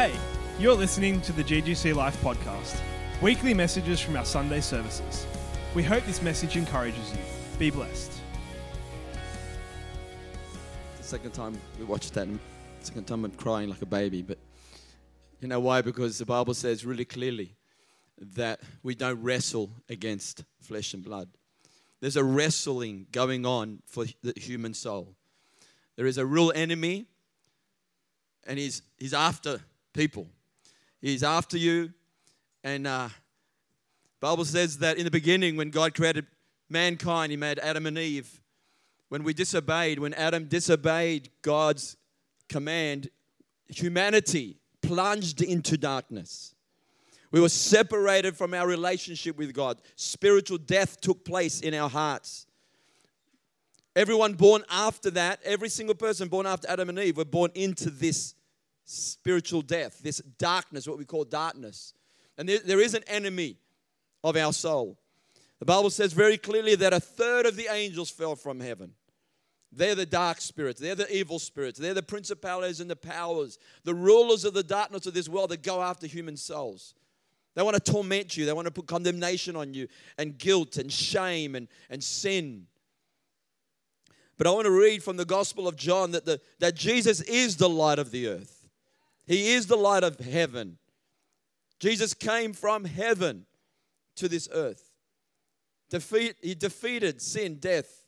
Hey, you're listening to the GGC Life podcast, weekly messages from our Sunday services. We hope this message encourages you. Be blessed. The second time we watched that, the second time I'm crying like a baby. But you know why? Because the Bible says really clearly that we don't wrestle against flesh and blood. There's a wrestling going on for the human soul. There is a real enemy, and he's, he's after people. He's after you. And uh, Bible says that in the beginning, when God created mankind, He made Adam and Eve. When we disobeyed, when Adam disobeyed God's command, humanity plunged into darkness. We were separated from our relationship with God. Spiritual death took place in our hearts. Everyone born after that, every single person born after Adam and Eve, were born into this spiritual death, this darkness, what we call darkness. And there, there is an enemy of our soul. The Bible says very clearly that a third of the angels fell from heaven. They're the dark spirits. They're the evil spirits. They're the principalities and the powers, the rulers of the darkness of this world that go after human souls. They want to torment you. They want to put condemnation on you and guilt and shame and, and sin. But I want to read from the Gospel of John that, the, that Jesus is the light of the earth. He is the light of heaven. Jesus came from heaven to this earth. Defeat, he defeated sin, death,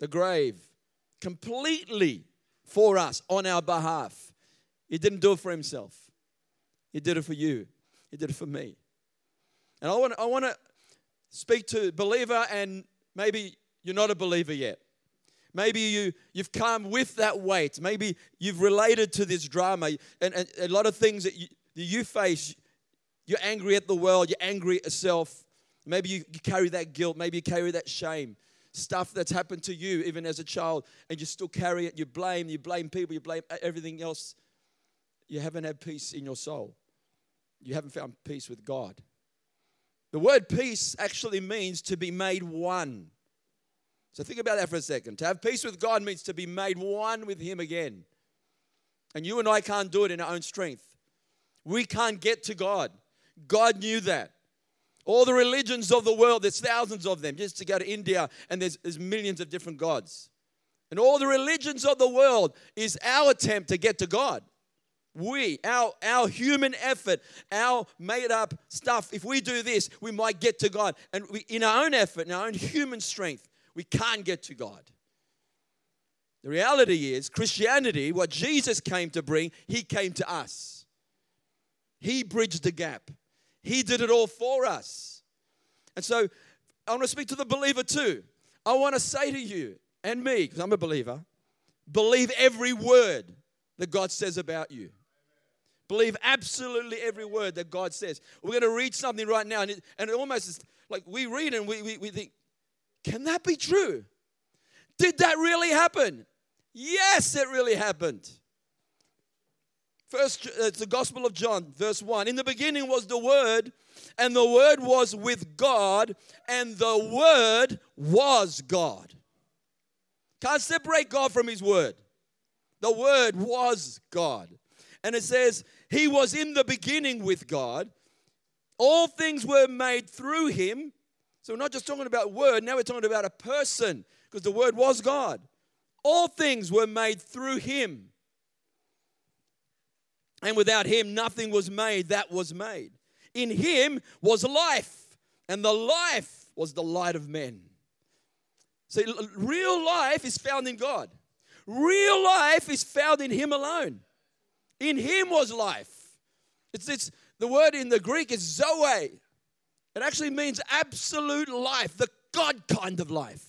the grave completely for us on our behalf. He didn't do it for himself, He did it for you, He did it for me. And I want, I want to speak to believer, and maybe you're not a believer yet. Maybe you, you've come with that weight. Maybe you've related to this drama. And, and a lot of things that you, that you face. You're angry at the world, you're angry at yourself. Maybe you, you carry that guilt, maybe you carry that shame. Stuff that's happened to you even as a child and you still carry it. You blame you blame people you blame everything else. You haven't had peace in your soul. You haven't found peace with god. The word peace actually means to be made one so think about that for a second to have peace with god means to be made one with him again and you and i can't do it in our own strength we can't get to god god knew that all the religions of the world, there's thousands of them. Just to go to India, and there's, there's millions of different gods. And all the religions of the world is our attempt to get to God. We, our, our human effort, our made up stuff, if we do this, we might get to God. And we, in our own effort, in our own human strength, we can't get to God. The reality is, Christianity, what Jesus came to bring, He came to us. He bridged the gap. He did it all for us. And so I want to speak to the believer too. I want to say to you and me, because I'm a believer, believe every word that God says about you. Believe absolutely every word that God says. We're going to read something right now, and it, and it almost is like we read and we, we, we think, can that be true? Did that really happen? Yes, it really happened. First, it's uh, the Gospel of John, verse 1. In the beginning was the Word, and the Word was with God, and the Word was God. Can't separate God from His Word. The Word was God. And it says, He was in the beginning with God. All things were made through Him. So we're not just talking about Word, now we're talking about a person, because the Word was God. All things were made through Him and without him, nothing was made that was made. In him was life, and the life was the light of men. See, real life is found in God. Real life is found in Him alone. In Him was life. It's, it's the word in the Greek is zoe. It actually means absolute life, the God kind of life.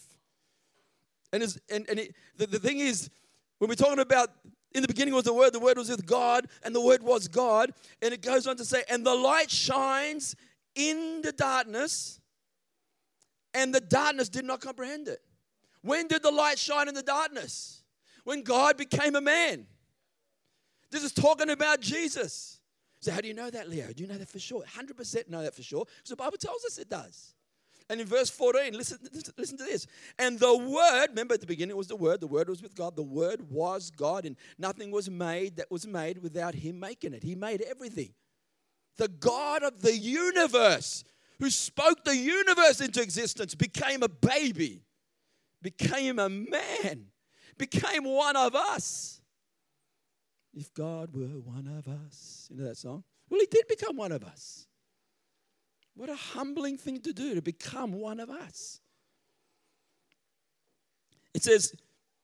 And, and, and it, the, the thing is, when we're talking about in the beginning was the Word, the Word was with God, and the Word was God. And it goes on to say, and the light shines in the darkness, and the darkness did not comprehend it. When did the light shine in the darkness? When God became a man. This is talking about Jesus. So, how do you know that, Leo? Do you know that for sure? 100% know that for sure, because the Bible tells us it does. And in verse 14, listen, listen, to this. And the Word, remember at the beginning it was the Word, the Word was with God, the Word was God, and nothing was made that was made without Him making it. He made everything. The God of the universe, who spoke the universe into existence, became a baby, became a man, became one of us. If God were one of us, you know that song? Well, He did become one of us. What a humbling thing to do to become one of us. It says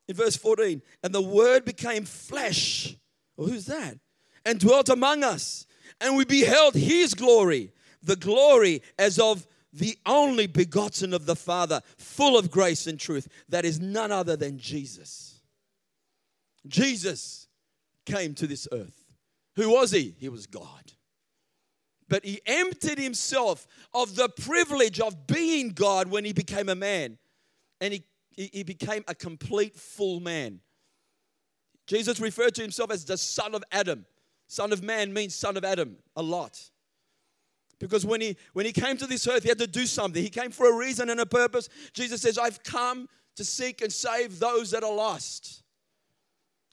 in verse 14, and the word became flesh. Well, who's that? And dwelt among us. And we beheld his glory, the glory as of the only begotten of the Father, full of grace and truth. That is none other than Jesus. Jesus came to this earth. Who was he? He was God. But he emptied himself of the privilege of being God when he became a man. And he, he, became a complete full man. Jesus referred to himself as the son of Adam. Son of man means son of Adam a lot. Because when he when he came to this earth, he had to do something. He came for a reason and a purpose. Jesus says, I've come to seek and save those that are lost.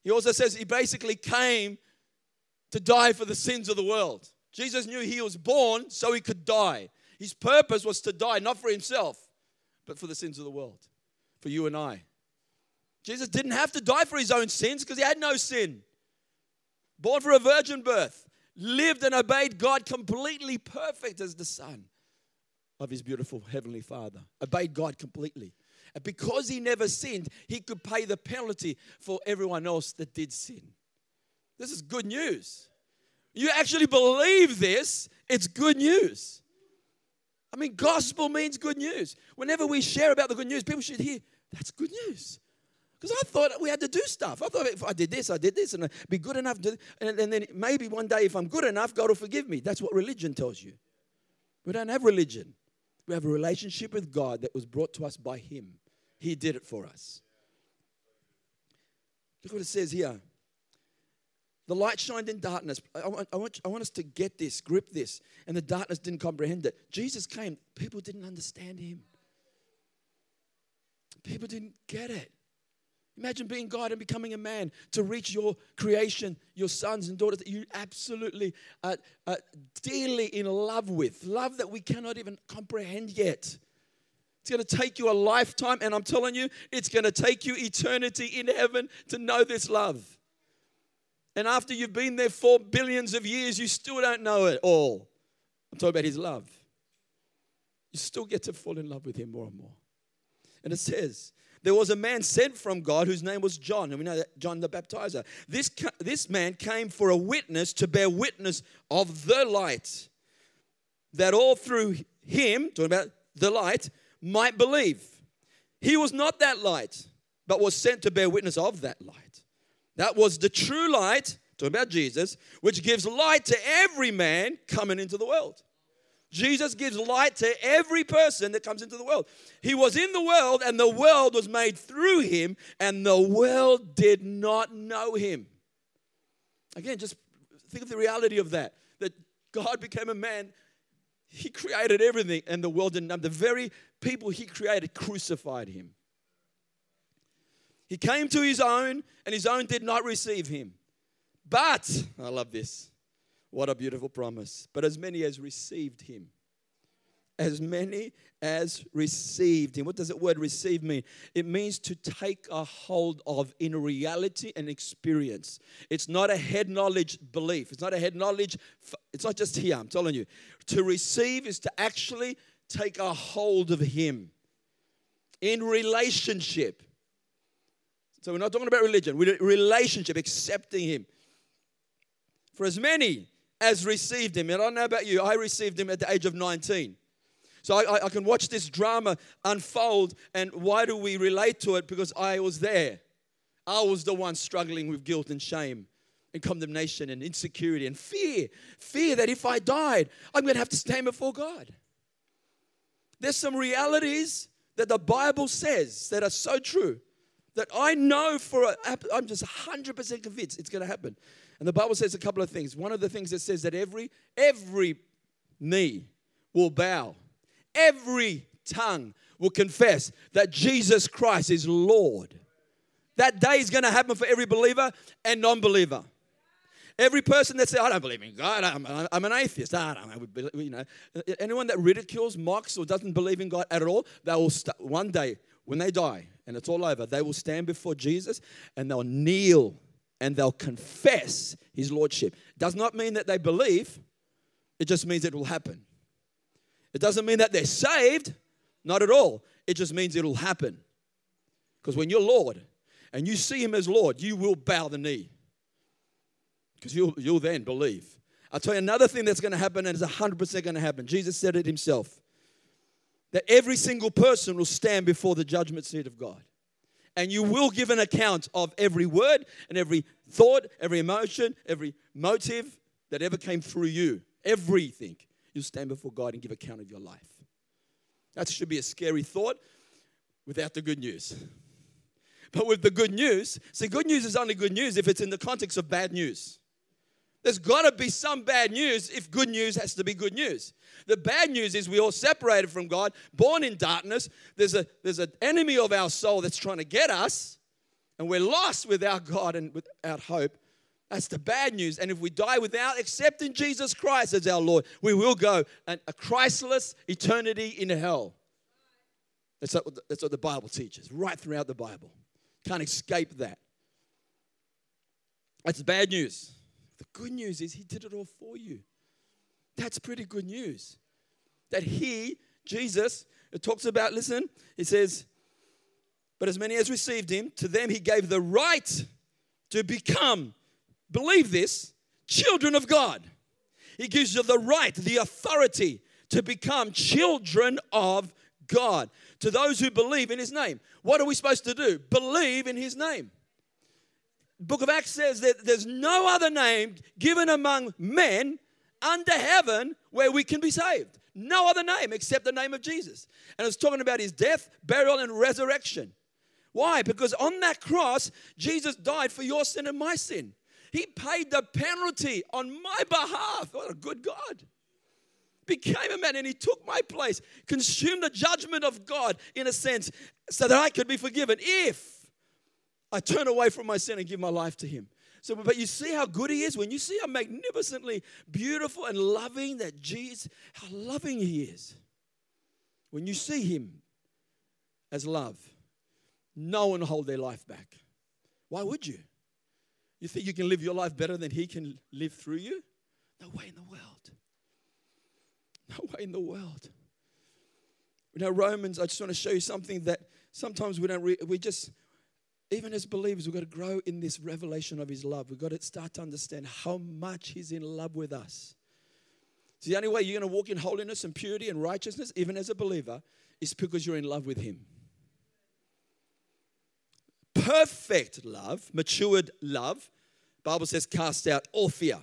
He also says he basically came to die for the sins of the world. Jesus knew he was born so he could die. His purpose was to die, not for himself, but for the sins of the world, for you and I. Jesus didn't have to die for his own sins because he had no sin. Born for a virgin birth, lived and obeyed God completely perfect as the Son of his beautiful Heavenly Father. Obeyed God completely. Because he never sinned, he could pay the penalty for everyone else that did sin. This is good news you actually believe this, it's good news. I mean, gospel means good news. Whenever we share about the good news, people should hear that's good news. Because I thought we had to do stuff. I thought if I did this, I did this, and I'd be good enough to, and, and then maybe one day if I'm good enough, God will forgive me. That's what religion tells you. We don't have religion. We have a relationship with God that was brought to us by Him. He did it for us. Look what it says here. The light shined in darkness. I want, I, want, I want us to get this, grip this. And the darkness didn't comprehend it. Jesus came, people didn't understand him. People didn't get it. Imagine being God and becoming a man to reach your creation, your sons and daughters that you absolutely are, are dearly in love with. Love that we cannot even comprehend yet. It's going to take you a lifetime, and I'm telling you, it's going to take you eternity in heaven to know this love. And after you've been there for billions of years, you still don't know it all. I'm talking about His love. You still get to fall in love with Him more and more. And it says, there was a man sent from God whose name was John, and we know that John the Baptizer. This, this man came for a witness to bear witness of the light, that all through him, talking about the light, might believe. He was not that light, but was sent to bear witness of that light. That was the true light, talking about Jesus, which gives light to every man coming into the world. Jesus gives light to every person that comes into the world. He was in the world, and the world was made through him, and the world did not know him. Again, just think of the reality of that that God became a man. He created everything, and the world didn't know. The very people he created crucified him. He came to his own, and his own did not receive him. But, I love this. What a beautiful promise. But as many as received him, as many as received him. What does that word receive mean? It means to take a hold of in reality and experience. It's not a head knowledge belief. It's not a head knowledge, it's not just here, I'm telling you. To receive is to actually take a hold of him in relationship. So we're not talking about religion, we're relationship, accepting Him. For as many as received Him, and I don't know about you, I received Him at the age of 19. So I, I, can watch this drama unfold, and why do we relate to it? Because I was there. I was the one struggling with guilt and shame and condemnation and insecurity and fear. Fear that if I died, I'm going to have to stand before God. There's some realities that the Bible says that are so true that I know for, a, I'm just 100% convinced it's going to happen. And the Bible says a couple of things. One of the things that says that every, every knee will bow, every tongue will confess that Jesus Christ is Lord. That day is going to happen for every believer and non believer. Every person that says, I don't believe in God, I'm, I'm an atheist. I don't, you know, anyone that ridicules, mocks, or doesn't believe in God at all, they will st- one day, when they die and it's all over, they will stand before Jesus and they'll kneel and they'll confess his lordship. Does not mean that they believe, it just means it will happen. It doesn't mean that they're saved, not at all. It just means it'll happen. Because when you're Lord and you see him as Lord, you will bow the knee because you'll, you'll then believe. I'll tell you another thing that's going to happen, and it's 100% going to happen. Jesus said it himself that every single person will stand before the judgment seat of God. And you will give an account of every word and every thought, every emotion, every motive that ever came through you. Everything. You'll stand before God and give account of your life. That should be a scary thought without the good news. But with the good news, see, good news is only good news if it's in the context of bad news. There's got to be some bad news if good news has to be good news. The bad news is we all separated from God, born in darkness. There's a there's an enemy of our soul that's trying to get us, and we're lost without God and without hope. That's the bad news. And if we die without accepting Jesus Christ as our Lord, we will go a Christless eternity in hell. That's what, that's what the Bible teaches, right throughout the Bible. Can't escape that. That's bad news. The good news is He did it all for you. That's pretty good news. That He, Jesus, it talks about, listen, He says, but as many as received Him, to them He gave the right to become, believe this, children of God. He gives you the right, the authority to become children of God to those who believe in his name. What are we supposed to do? Believe in his name. Book of Acts says that there's no other name given among men under heaven where we can be saved. No other name except the name of Jesus. And it's talking about his death, burial, and resurrection. Why? Because on that cross, Jesus died for your sin and my sin. He paid the penalty on my behalf. What a good God became a man and he took my place, consumed the judgment of God in a sense, so that I could be forgiven if I turn away from my sin and give my life to him. So, but you see how good he is when you see how magnificently beautiful and loving that Jesus, how loving he is. When you see him as love, no one hold their life back. Why would you? You think you can live your life better than he can live through you? No way in the world. No way in the world. You know, Romans, I just want to show you something that sometimes we don't, re- we just, even as believers, we've got to grow in this revelation of His love. We've got to start to understand how much He's in love with us. So the only way you're going to walk in holiness and purity and righteousness, even as a believer, is because you're in love with Him. Perfect love, matured love, Bible says, cast out all fear.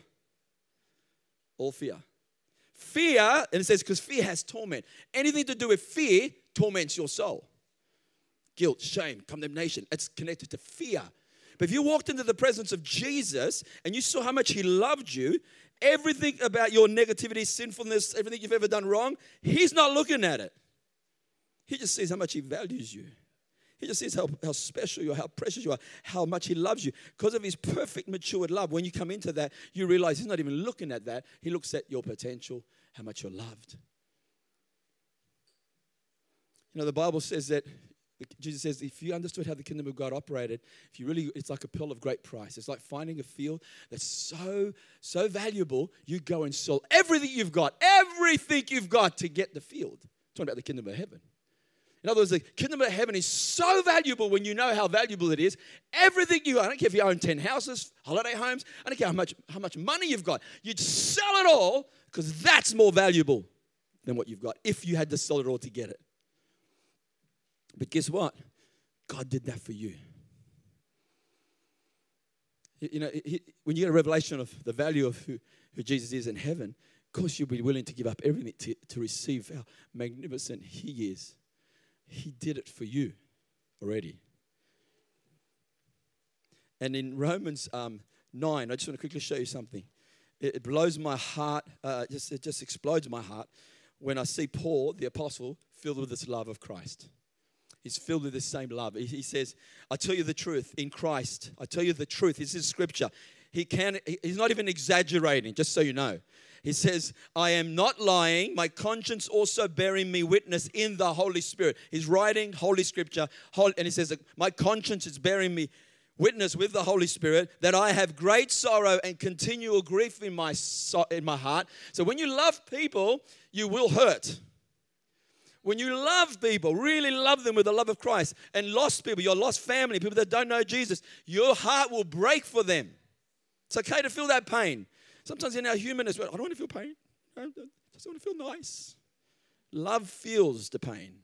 All fear. Fear, and it says, because fear has torment. Anything to do with fear torments your soul. Guilt, shame, condemnation, it's connected to fear. But if you walked into the presence of Jesus and you saw how much He loved you, everything about your negativity, sinfulness, everything you've ever done wrong, He's not looking at it. He just sees how much He values you. He just sees how, how special you are, how precious you are, how much He loves you. Because of His perfect, matured love, when you come into that, you realize He's not even looking at that. He looks at your potential, how much you're loved. You know, the Bible says that Jesus says, if you understood how the kingdom of God operated, if you really, it's like a pearl of great price. It's like finding a field that's so, so valuable, you go and sell everything you've got, everything you've got to get the field. talking about the kingdom of heaven. In other words, the kingdom of heaven is so valuable when you know how valuable it is. Everything you, I don't care if you own 10 houses, holiday homes, I don't care how much, how much money you've got. You'd sell it all because that's more valuable than what you've got if you had to sell it all to get it. But guess what? God did that for you. You know, when you get a revelation of the value of who, who Jesus is in heaven, of course you'll be willing to give up everything to, to receive how magnificent He is. He did it for you already. And in Romans um, 9, I just want to quickly show you something. It, it blows my heart, uh, just, it just explodes my heart when I see Paul, the apostle, filled with this love of Christ. He's filled with the same love. He, he says, I tell you the truth in Christ. I tell you the truth. This is scripture. He can he's not even exaggerating, just so you know. He says, I am not lying, my conscience also bearing me witness in the Holy Spirit. He's writing Holy Scripture, and he says, My conscience is bearing me witness with the Holy Spirit that I have great sorrow and continual grief in my, in my heart. So when you love people, you will hurt. When you love people, really love them with the love of Christ, and lost people, your lost family, people that don't know Jesus, your heart will break for them. It's okay to feel that pain. Sometimes in our humanness, I don't want to feel pain. I just want to feel nice. Love feels the pain.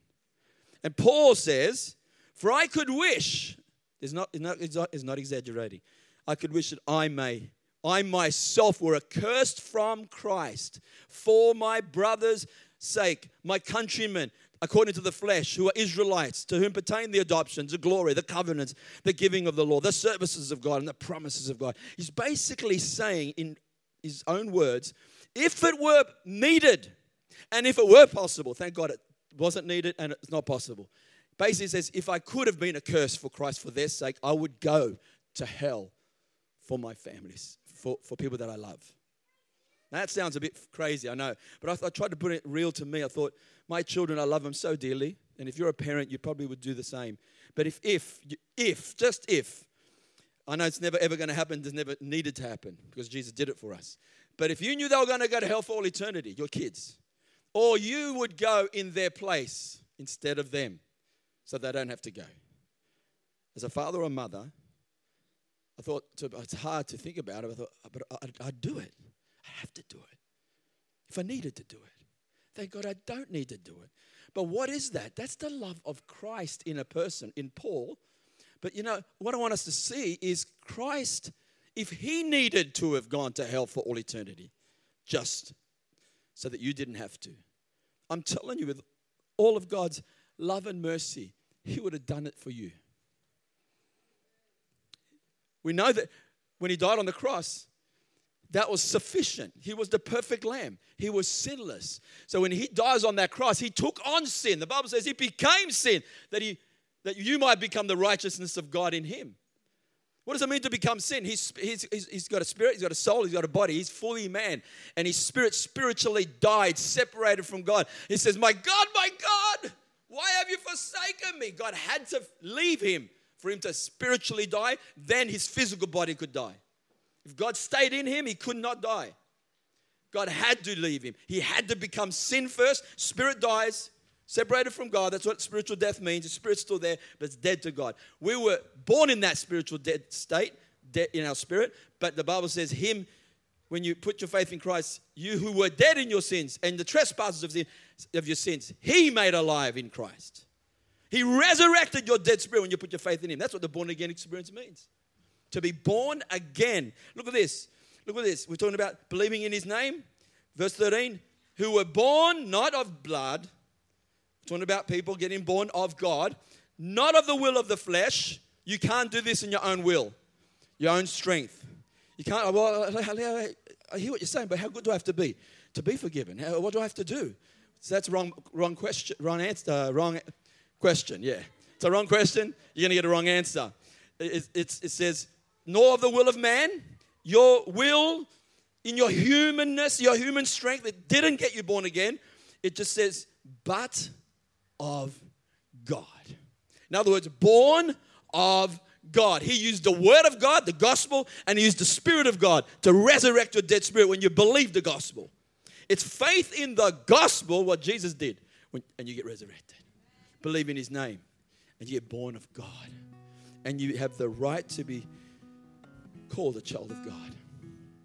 And Paul says, For I could wish, it's not, not, it's not exaggerating, I could wish that I may, I myself were accursed from Christ for my brother's sake, my countrymen, according to the flesh, who are Israelites, to whom pertain the adoptions, the glory, the covenants, the giving of the law, the services of God, and the promises of God. He's basically saying, in his own words, if it were needed, and if it were possible, thank God it wasn't needed and it's not possible. Basically says, if I could have been a curse for Christ for their sake, I would go to hell for my families, for, for people that I love. That sounds a bit crazy, I know, but I, I tried to put it real to me. I thought, my children, I love them so dearly, and if you're a parent, you probably would do the same. But if, if, if, just if, I know it's never ever going to happen, it's never needed to happen because Jesus did it for us. But if you knew they were going to go to hell for all eternity, your kids, or you would go in their place instead of them so they don't have to go. As a father or mother, I thought it's hard to think about it. I thought, but I'd, I'd do it. Have to do it. If I needed to do it. Thank God I don't need to do it. But what is that? That's the love of Christ in a person, in Paul. But you know, what I want us to see is Christ, if he needed to have gone to hell for all eternity, just so that you didn't have to. I'm telling you, with all of God's love and mercy, he would have done it for you. We know that when he died on the cross, that was sufficient. He was the perfect lamb. He was sinless. So when he dies on that cross, he took on sin. The Bible says he became sin that he that you might become the righteousness of God in him. What does it mean to become sin? He's, he's, he's got a spirit, he's got a soul, he's got a body, he's fully man. And his spirit spiritually died, separated from God. He says, My God, my God, why have you forsaken me? God had to leave him for him to spiritually die, then his physical body could die. If God stayed in him, he could not die. God had to leave him. He had to become sin first. Spirit dies, separated from God. That's what spiritual death means. The spirit's still there, but it's dead to God. We were born in that spiritual dead state, dead in our spirit. But the Bible says, Him, when you put your faith in Christ, you who were dead in your sins and the trespasses of, the, of your sins, He made alive in Christ. He resurrected your dead spirit when you put your faith in Him. That's what the born again experience means to be born again. Look at this. Look at this. We're talking about believing in his name. Verse 13, who were born not of blood. We're talking about people getting born of God, not of the will of the flesh. You can't do this in your own will, your own strength. You can't, well, I hear what you're saying, but how good do I have to be to be forgiven? What do I have to do? So that's wrong, wrong question, wrong answer, uh, wrong question. Yeah, it's a wrong question. You're gonna get a wrong answer. It, it, it says nor of the will of man. Your will, in your humanness, your human strength, it didn't get you born again. It just says, but of God. In other words, born of God. He used the word of God, the gospel, and he used the spirit of God to resurrect your dead spirit when you believe the gospel. It's faith in the gospel, what Jesus did, when, and you get resurrected. Believe in his name, and you get born of God. And you have the right to be called a child of God.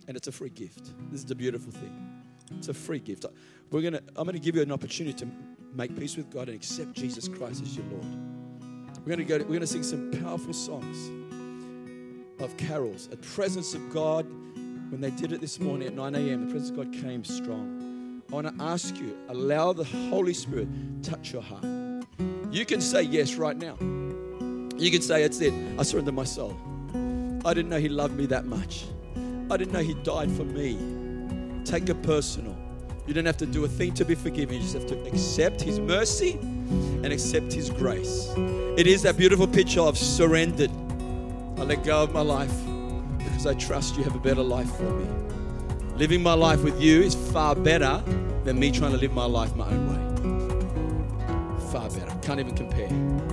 And it's a free gift. This is the beautiful thing. It's a free gift. We're gonna, I'm going to give you an opportunity to make peace with God and accept Jesus Christ as your Lord. We're going to go. We're going to sing some powerful songs of carols. A presence of God. When they did it this morning at 9 a.m., the presence of God came strong. I want to ask you, allow the Holy Spirit touch your heart. You can say yes right now. You can say, "It's it. I surrender my soul." I didn't know He loved me that much. I didn't know He died for me. Take it personal. You don't have to do a thing to be forgiven. You just have to accept His mercy and accept His grace. It is that beautiful picture of surrendered. I let go of my life because I trust you have a better life for me. Living my life with you is far better than me trying to live my life my own way. Far better. Can't even compare.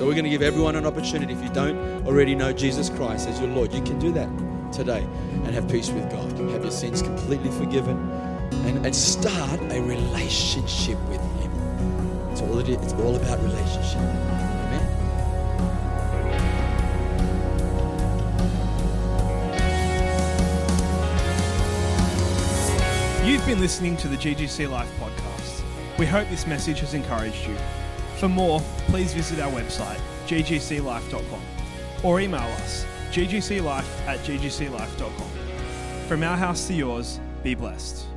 So we're going to give everyone an opportunity. If you don't already know Jesus Christ as your Lord, you can do that today and have peace with God. Have your sins completely forgiven and, and start a relationship with Him. It's all it is. It's all about relationship. Amen. You've been listening to the GGC Life podcast. We hope this message has encouraged you. For more, please visit our website, ggclife.com, or email us, ggclife at ggclife.com. From our house to yours, be blessed.